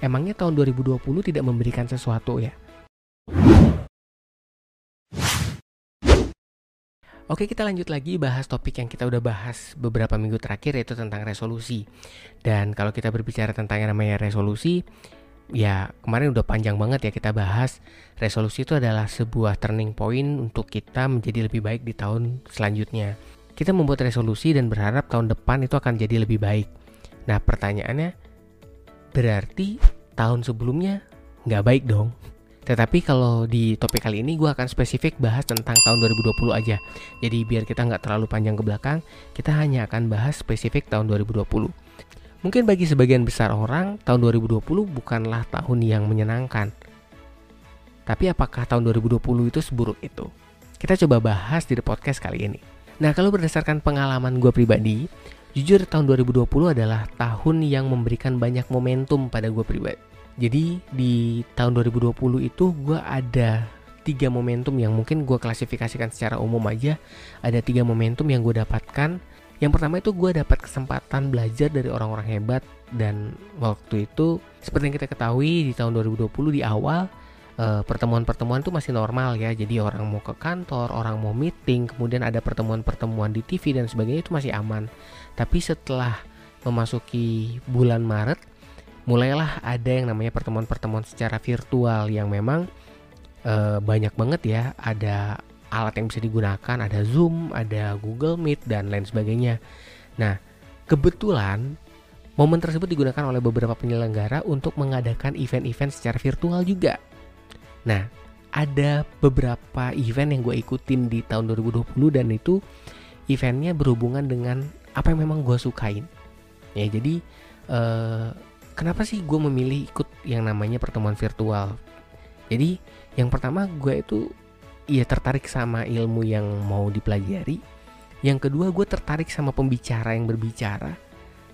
emangnya tahun 2020 tidak memberikan sesuatu ya? Oke kita lanjut lagi bahas topik yang kita udah bahas beberapa minggu terakhir yaitu tentang resolusi. Dan kalau kita berbicara tentang yang namanya resolusi Ya kemarin udah panjang banget ya kita bahas. Resolusi itu adalah sebuah turning point untuk kita menjadi lebih baik di tahun selanjutnya. Kita membuat resolusi dan berharap tahun depan itu akan jadi lebih baik. Nah pertanyaannya Berarti tahun sebelumnya nggak baik dong tetapi kalau di topik kali ini gue akan spesifik bahas tentang tahun 2020 aja. Jadi biar kita nggak terlalu panjang ke belakang, kita hanya akan bahas spesifik tahun 2020. Mungkin bagi sebagian besar orang, tahun 2020 bukanlah tahun yang menyenangkan. Tapi apakah tahun 2020 itu seburuk itu? Kita coba bahas di podcast kali ini. Nah, kalau berdasarkan pengalaman gue pribadi, jujur tahun 2020 adalah tahun yang memberikan banyak momentum pada gue pribadi jadi di tahun 2020 itu gue ada tiga momentum yang mungkin gue klasifikasikan secara umum aja. Ada tiga momentum yang gue dapatkan. Yang pertama itu gue dapat kesempatan belajar dari orang-orang hebat dan waktu itu seperti yang kita ketahui di tahun 2020 di awal eh, pertemuan-pertemuan itu masih normal ya. Jadi orang mau ke kantor, orang mau meeting, kemudian ada pertemuan-pertemuan di TV dan sebagainya itu masih aman. Tapi setelah memasuki bulan Maret mulailah ada yang namanya pertemuan-pertemuan secara virtual yang memang e, banyak banget ya. Ada alat yang bisa digunakan ada Zoom ada Google Meet dan lain sebagainya. Nah kebetulan momen tersebut digunakan oleh beberapa penyelenggara untuk mengadakan event-event secara virtual juga. Nah ada beberapa event yang gue ikutin di tahun 2020 dan itu eventnya berhubungan dengan apa yang memang gue sukain. Ya jadi eh, kenapa sih gue memilih ikut yang namanya pertemuan virtual? Jadi yang pertama gue itu ya tertarik sama ilmu yang mau dipelajari. Yang kedua gue tertarik sama pembicara yang berbicara.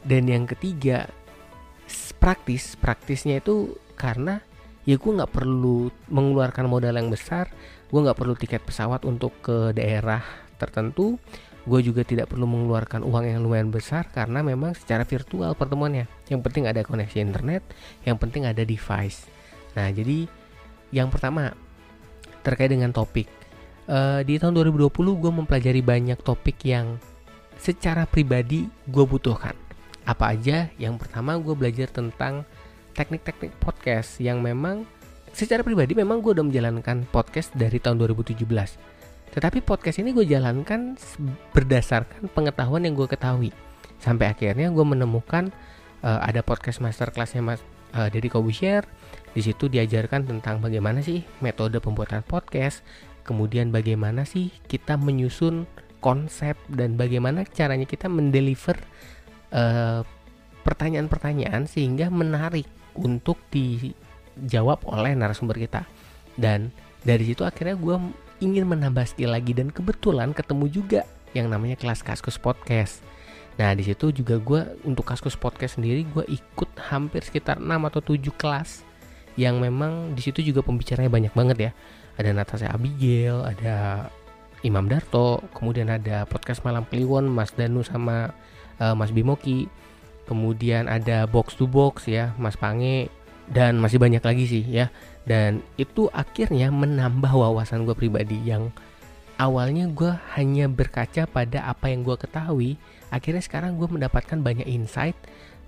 Dan yang ketiga praktis. Praktisnya itu karena ya gue nggak perlu mengeluarkan modal yang besar gue nggak perlu tiket pesawat untuk ke daerah tertentu gue juga tidak perlu mengeluarkan uang yang lumayan besar karena memang secara virtual pertemuannya. Yang penting ada koneksi internet yang penting ada device. Nah jadi yang pertama terkait dengan topik. Uh, di tahun 2020 gue mempelajari banyak topik yang secara pribadi gue butuhkan. Apa aja? Yang pertama gue belajar tentang teknik-teknik podcast yang memang secara pribadi memang gue udah menjalankan podcast dari tahun 2017 tetapi podcast ini gue jalankan berdasarkan pengetahuan yang gue ketahui. Sampai akhirnya gue menemukan uh, ada podcast masterclassnya Mas uh, Deddy Kobusier. Di situ diajarkan tentang bagaimana sih metode pembuatan podcast, kemudian bagaimana sih kita menyusun konsep dan bagaimana caranya kita mendeliver pertanyaan pertanyaan-pertanyaan sehingga menarik untuk dijawab oleh narasumber kita. Dan dari situ akhirnya gue ingin menambah skill lagi dan kebetulan ketemu juga yang namanya kelas Kaskus Podcast. Nah di situ juga gue untuk Kaskus Podcast sendiri gue ikut hampir sekitar 6 atau 7 kelas yang memang di situ juga pembicaranya banyak banget ya. Ada Natasha Abigail, ada Imam Darto, kemudian ada podcast Malam Kliwon Mas Danu sama uh, Mas Bimoki. Kemudian ada Box to Box ya, Mas Pange dan masih banyak lagi sih ya dan itu akhirnya menambah wawasan gue pribadi yang awalnya gue hanya berkaca pada apa yang gue ketahui. Akhirnya sekarang gue mendapatkan banyak insight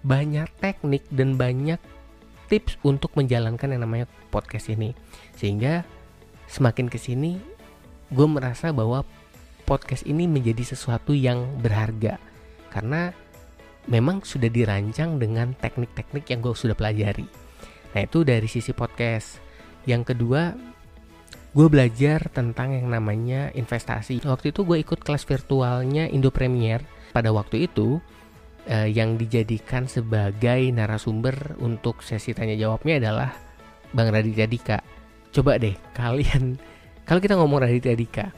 banyak teknik dan banyak tips untuk menjalankan yang namanya podcast ini. Sehingga semakin ke sini gue merasa bahwa podcast ini menjadi sesuatu yang berharga. Karena memang sudah dirancang dengan teknik-teknik yang gue sudah pelajari Nah itu dari sisi podcast. Yang kedua, gue belajar tentang yang namanya investasi. Waktu itu gue ikut kelas virtualnya Indo Premier. Pada waktu itu eh, yang dijadikan sebagai narasumber untuk sesi tanya jawabnya adalah Bang Raditya Dika. Coba deh kalian, kalau kita ngomong Raditya Dika,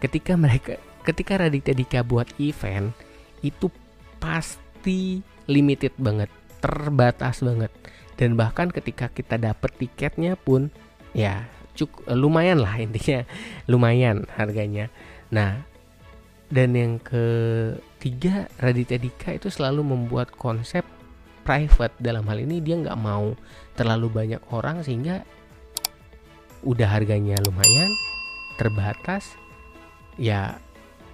ketika mereka, ketika Raditya Dika buat event itu pasti limited banget, terbatas banget dan bahkan ketika kita dapet tiketnya pun ya cuk lumayan lah intinya. Lumayan harganya. Nah dan yang ketiga Raditya Dika itu selalu membuat konsep private. Dalam hal ini dia nggak mau terlalu banyak orang sehingga udah harganya lumayan terbatas ya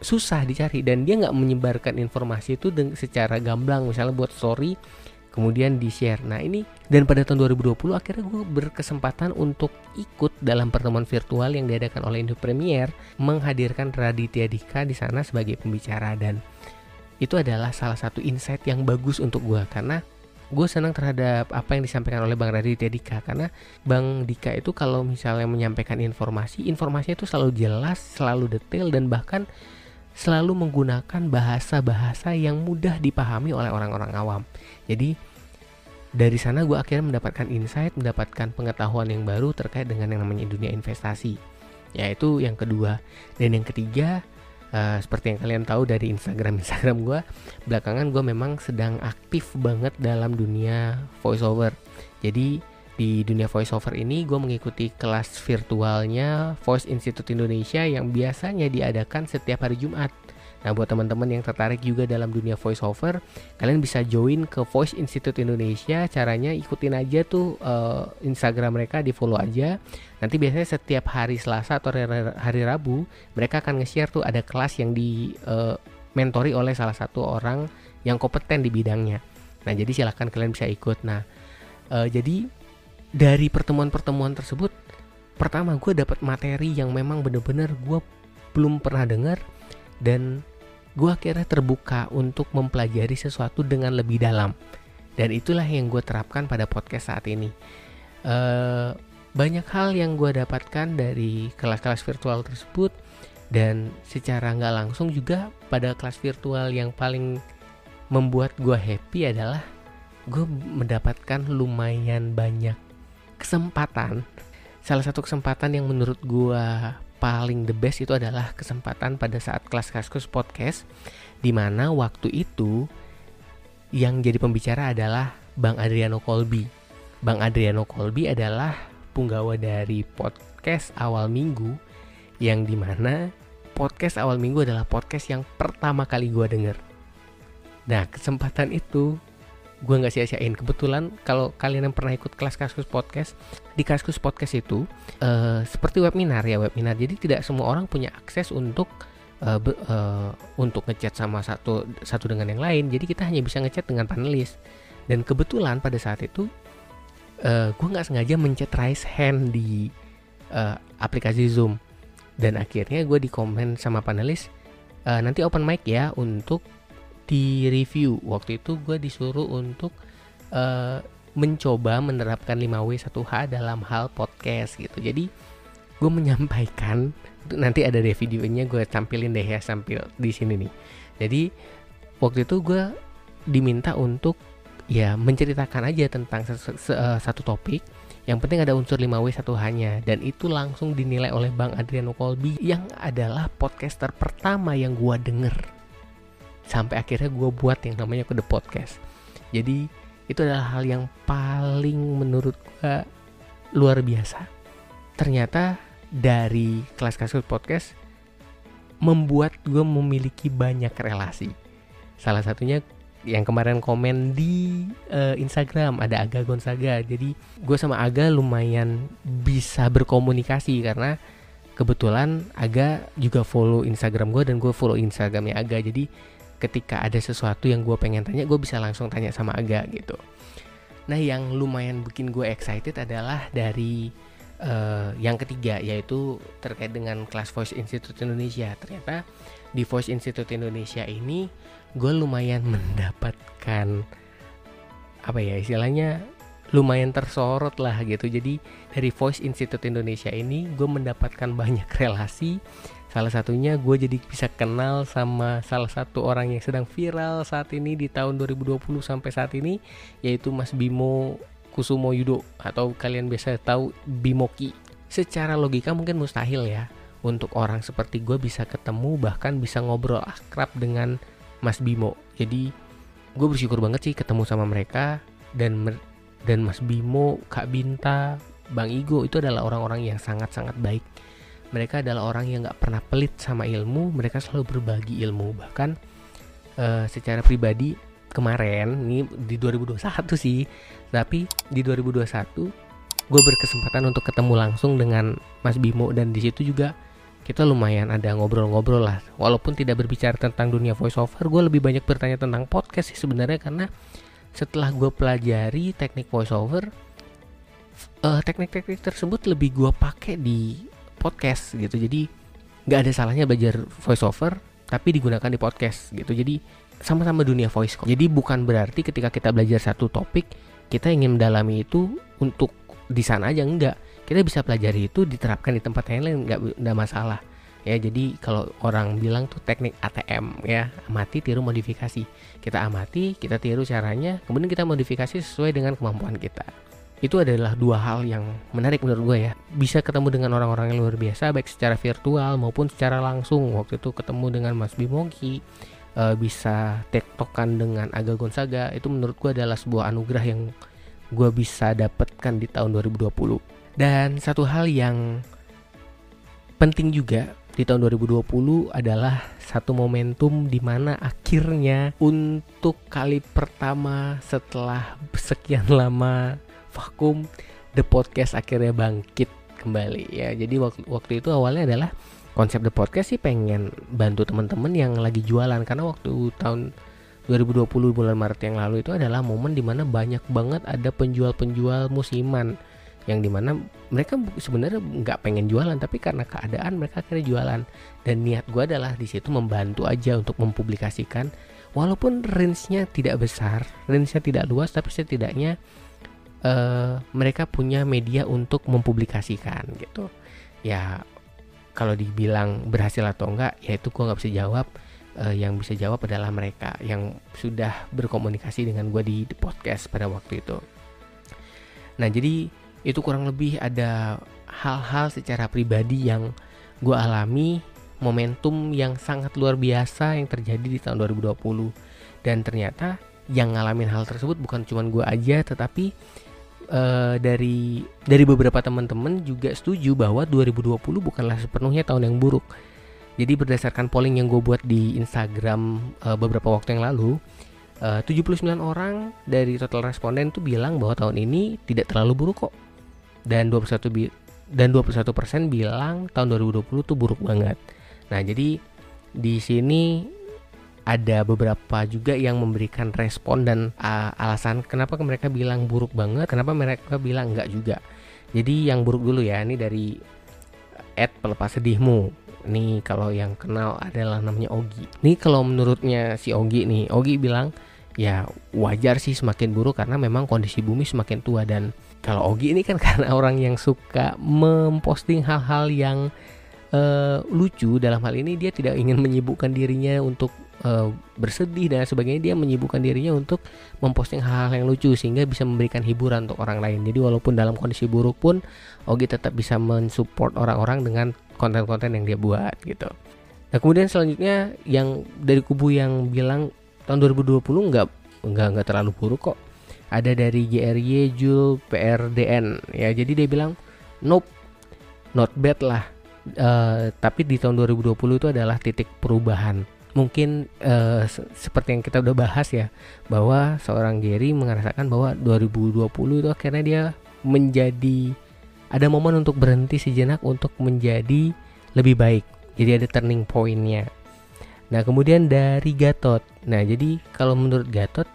susah dicari. Dan dia nggak menyebarkan informasi itu secara gamblang. Misalnya buat story kemudian di share nah ini dan pada tahun 2020 akhirnya gue berkesempatan untuk ikut dalam pertemuan virtual yang diadakan oleh Indo Premier menghadirkan Raditya Dika di sana sebagai pembicara dan itu adalah salah satu insight yang bagus untuk gue karena gue senang terhadap apa yang disampaikan oleh Bang Raditya Dika karena Bang Dika itu kalau misalnya menyampaikan informasi, informasinya itu selalu jelas, selalu detail dan bahkan selalu menggunakan bahasa-bahasa yang mudah dipahami oleh orang-orang awam. Jadi dari sana gue akhirnya mendapatkan insight, mendapatkan pengetahuan yang baru terkait dengan yang namanya dunia investasi. Yaitu yang kedua dan yang ketiga uh, seperti yang kalian tahu dari Instagram Instagram gue belakangan gue memang sedang aktif banget dalam dunia voiceover jadi di dunia voiceover ini gue mengikuti kelas virtualnya Voice Institute Indonesia yang biasanya diadakan setiap hari Jumat Nah, buat teman-teman yang tertarik juga dalam dunia voiceover, kalian bisa join ke Voice Institute Indonesia. Caranya ikutin aja tuh uh, Instagram mereka, di follow aja. Nanti biasanya setiap hari Selasa atau hari Rabu, mereka akan nge-share tuh ada kelas yang di uh, mentori oleh salah satu orang yang kompeten di bidangnya. Nah, jadi silahkan kalian bisa ikut. Nah, uh, jadi dari pertemuan-pertemuan tersebut, pertama gue dapat materi yang memang bener-bener gue belum pernah dengar dan gue akhirnya terbuka untuk mempelajari sesuatu dengan lebih dalam. Dan itulah yang gue terapkan pada podcast saat ini. Uh, banyak hal yang gue dapatkan dari kelas-kelas virtual tersebut dan secara nggak langsung juga pada kelas virtual yang paling membuat gue happy adalah gue mendapatkan lumayan banyak kesempatan salah satu kesempatan yang menurut gue paling the best itu adalah kesempatan pada saat kelas kaskus podcast di mana waktu itu yang jadi pembicara adalah Bang Adriano Kolbi. Bang Adriano Kolbi adalah punggawa dari podcast awal minggu yang di mana podcast awal minggu adalah podcast yang pertama kali gue denger. Nah kesempatan itu gue nggak sia-siain. Kebetulan kalau kalian yang pernah ikut kelas kaskus podcast di kaskus podcast itu uh, seperti webinar ya webinar. Jadi tidak semua orang punya akses untuk uh, be, uh, untuk ngechat sama satu satu dengan yang lain. Jadi kita hanya bisa ngechat dengan panelis. Dan kebetulan pada saat itu uh, gue nggak sengaja mencet raise hand di uh, aplikasi zoom. Dan akhirnya gue di komen sama panelis uh, nanti open mic ya untuk di review waktu itu gue disuruh untuk uh, mencoba menerapkan 5W1H dalam hal podcast gitu. Jadi gue menyampaikan nanti ada deh videonya gue tampilin deh ya sambil di sini nih. Jadi waktu itu gue diminta untuk ya menceritakan aja tentang uh, satu topik. Yang penting ada unsur 5W1H-nya dan itu langsung dinilai oleh Bang Adriano Kolbi yang adalah podcaster pertama yang gue denger sampai akhirnya gue buat yang namanya kode podcast. Jadi itu adalah hal yang paling menurut gue luar biasa. Ternyata dari kelas kasus podcast membuat gue memiliki banyak relasi. Salah satunya yang kemarin komen di uh, Instagram ada Aga Gonzaga. Jadi gue sama Aga lumayan bisa berkomunikasi karena kebetulan Aga juga follow Instagram gue dan gue follow Instagramnya Aga. Jadi ketika ada sesuatu yang gue pengen tanya gue bisa langsung tanya sama Aga gitu. Nah yang lumayan bikin gue excited adalah dari uh, yang ketiga yaitu terkait dengan kelas Voice Institute Indonesia. Ternyata di Voice Institute Indonesia ini gue lumayan mendapatkan apa ya istilahnya lumayan tersorot lah gitu jadi dari Voice Institute Indonesia ini gue mendapatkan banyak relasi Salah satunya gue jadi bisa kenal sama salah satu orang yang sedang viral saat ini di tahun 2020 sampai saat ini yaitu Mas Bimo Kusumo Yudo atau kalian biasa tahu Bimoki. Secara logika mungkin mustahil ya untuk orang seperti gue bisa ketemu bahkan bisa ngobrol akrab dengan Mas Bimo. Jadi gue bersyukur banget sih ketemu sama mereka dan dan Mas Bimo, Kak Binta, Bang Igo itu adalah orang-orang yang sangat-sangat baik. Mereka adalah orang yang nggak pernah pelit sama ilmu mereka selalu berbagi ilmu. Bahkan uh, secara pribadi kemarin ini di 2021 sih tapi di 2021 gue berkesempatan untuk ketemu langsung dengan Mas Bimo dan di situ juga kita lumayan ada ngobrol-ngobrol lah. Walaupun tidak berbicara tentang dunia voiceover gue lebih banyak bertanya tentang podcast sih sebenarnya karena setelah gue pelajari teknik voiceover uh, teknik-teknik tersebut lebih gue pakai di podcast gitu. Jadi nggak ada salahnya belajar voiceover tapi digunakan di podcast gitu. Jadi sama-sama dunia voice kok. Jadi bukan berarti ketika kita belajar satu topik kita ingin mendalami itu untuk di sana aja enggak kita bisa pelajari itu diterapkan di tempat yang lain nggak nggak masalah ya jadi kalau orang bilang tuh teknik ATM ya amati tiru modifikasi. Kita amati kita tiru caranya kemudian kita modifikasi sesuai dengan kemampuan kita. Itu adalah dua hal yang menarik menurut gue ya. Bisa ketemu dengan orang-orang yang luar biasa baik secara virtual maupun secara langsung. Waktu itu ketemu dengan Mas Bimogi uh, bisa tektokan dengan Aga Gonzaga. Itu menurut gue adalah sebuah anugerah yang gue bisa dapatkan di tahun 2020 dan satu hal yang penting juga di tahun 2020 adalah satu momentum di mana akhirnya untuk kali pertama setelah sekian lama vakum The Podcast akhirnya bangkit kembali ya. Jadi waktu waktu itu awalnya adalah konsep The Podcast sih pengen bantu teman-teman yang lagi jualan karena waktu tahun 2020 bulan Maret yang lalu itu adalah momen di mana banyak banget ada penjual-penjual musiman yang di mana mereka sebenarnya nggak pengen jualan tapi karena keadaan mereka akhirnya jualan. Dan niat gue adalah di situ membantu aja untuk mempublikasikan. Walaupun range-nya tidak besar range-nya tidak luas tapi setidaknya uh, mereka punya media untuk mempublikasikan gitu. Ya kalau dibilang berhasil atau enggak ya itu gue nggak bisa jawab. Uh, yang bisa jawab adalah mereka yang sudah berkomunikasi dengan gue di, di podcast pada waktu itu. Nah jadi itu kurang lebih ada hal-hal secara pribadi yang gue alami momentum yang sangat luar biasa yang terjadi di tahun 2020 dan ternyata yang ngalamin hal tersebut bukan cuma gue aja tetapi uh, dari dari beberapa teman-teman juga setuju bahwa 2020 bukanlah sepenuhnya tahun yang buruk. Jadi berdasarkan polling yang gue buat di Instagram uh, beberapa waktu yang lalu, eh, uh, 79 orang dari total responden tuh bilang bahwa tahun ini tidak terlalu buruk kok. Dan 21 bi dan 21% bilang tahun 2020 tuh buruk banget. Nah, jadi di sini ada beberapa juga yang memberikan respon dan uh, alasan kenapa mereka bilang buruk banget, kenapa mereka bilang enggak juga. Jadi yang buruk dulu ya, ini dari Ed pelepas sedihmu. Nih kalau yang kenal adalah namanya Ogi. Nih kalau menurutnya si Ogi nih, Ogi bilang ya wajar sih semakin buruk karena memang kondisi bumi semakin tua dan kalau Ogi ini kan karena orang yang suka memposting hal-hal yang uh, lucu dalam hal ini dia tidak ingin menyibukkan dirinya untuk uh, bersedih dan sebagainya dia menyibukkan dirinya untuk memposting hal-hal yang lucu sehingga bisa memberikan hiburan untuk orang lain. Jadi walaupun dalam kondisi buruk pun Ogi tetap bisa mensupport orang-orang dengan konten-konten yang dia buat gitu. Nah kemudian selanjutnya yang dari kubu yang bilang tahun 2020 nggak nggak nggak terlalu buruk kok ada dari GRY Jul PRDN ya jadi dia bilang nope not bad lah. Uh, tapi di tahun 2020 itu adalah titik perubahan. Mungkin uh, seperti yang kita udah bahas ya bahwa seorang Gary merasakan bahwa 2020 itu akhirnya dia menjadi ada momen untuk berhenti sejenak untuk menjadi lebih baik. Jadi ada turning pointnya. Nah kemudian dari Gatot. Nah jadi kalau menurut Gatot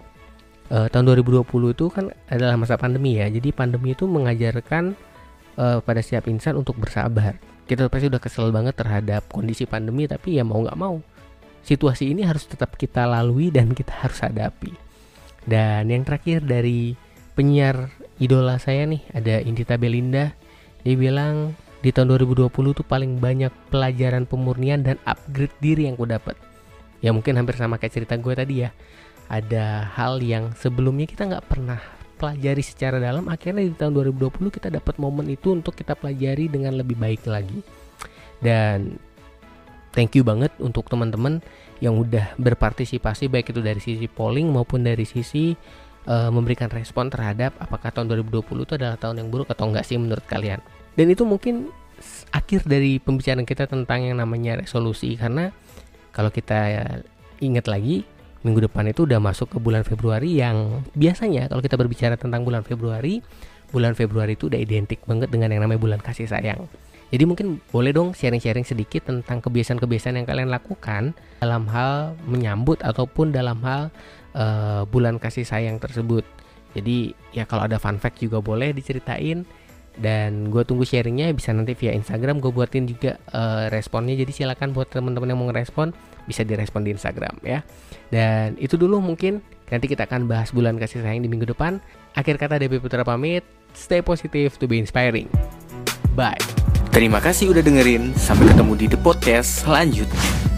uh, tahun 2020 itu kan adalah masa pandemi ya jadi pandemi itu mengajarkan uh, pada setiap insan untuk bersabar kita pasti udah kesel banget terhadap kondisi pandemi tapi ya mau nggak mau situasi ini harus tetap kita lalui dan kita harus hadapi. Dan yang terakhir dari penyiar idola saya nih ada Indita Belinda. Dia bilang di tahun 2020 tuh paling banyak pelajaran pemurnian dan upgrade diri yang ku dapat. Ya mungkin hampir sama kayak cerita gue tadi ya. Ada hal yang sebelumnya kita nggak pernah pelajari secara dalam akhirnya di tahun 2020 kita dapat momen itu untuk kita pelajari dengan lebih baik lagi dan thank you banget untuk teman-teman yang udah berpartisipasi baik itu dari sisi polling maupun dari sisi uh, memberikan respon terhadap apakah tahun 2020 itu adalah tahun yang buruk atau enggak sih menurut kalian. Dan itu mungkin akhir dari pembicaraan kita tentang yang namanya resolusi karena kalau kita ingat lagi minggu depan itu udah masuk ke bulan Februari yang biasanya kalau kita berbicara tentang bulan Februari, bulan Februari itu udah identik banget dengan yang namanya bulan kasih sayang. Jadi mungkin boleh dong sharing-sharing sedikit tentang kebiasaan-kebiasaan yang kalian lakukan dalam hal menyambut ataupun dalam hal uh, bulan kasih sayang tersebut. Jadi ya kalau ada fun fact juga boleh diceritain dan gue tunggu sharingnya bisa nanti via Instagram gue buatin juga uh, responnya. Jadi silakan buat teman-teman yang mau ngerespon bisa direspon di Instagram ya. Dan itu dulu mungkin. Nanti kita akan bahas bulan kasih sayang di minggu depan. Akhir kata DP Putra pamit. Stay positive to be inspiring. Bye. Terima kasih udah dengerin. Sampai ketemu di The Podcast selanjutnya.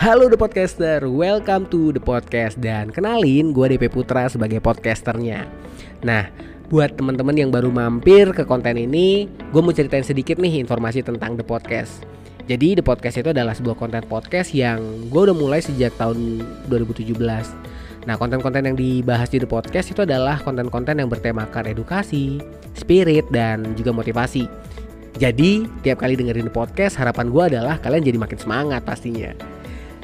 Halo The Podcaster, welcome to The Podcast. Dan kenalin gue DP Putra sebagai podcasternya. Nah, buat teman-teman yang baru mampir ke konten ini Gue mau ceritain sedikit nih informasi tentang The Podcast. Jadi The Podcast itu adalah sebuah konten podcast yang gue udah mulai sejak tahun 2017 Nah konten-konten yang dibahas di The Podcast itu adalah konten-konten yang bertemakan edukasi, spirit, dan juga motivasi. Jadi tiap kali dengerin the podcast harapan gue adalah kalian jadi makin semangat pastinya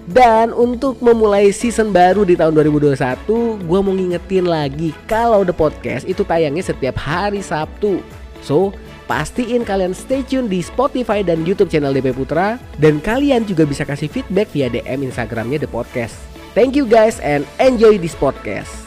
dan untuk memulai season baru di tahun 2021 Gue mau ngingetin lagi Kalau The Podcast itu tayangnya setiap hari Sabtu. So pastiin kalian stay tune di Spotify dan Youtube channel DP Putra. Dan kalian juga bisa kasih feedback via DM Instagramnya The Podcast. Thank you guys and enjoy this podcast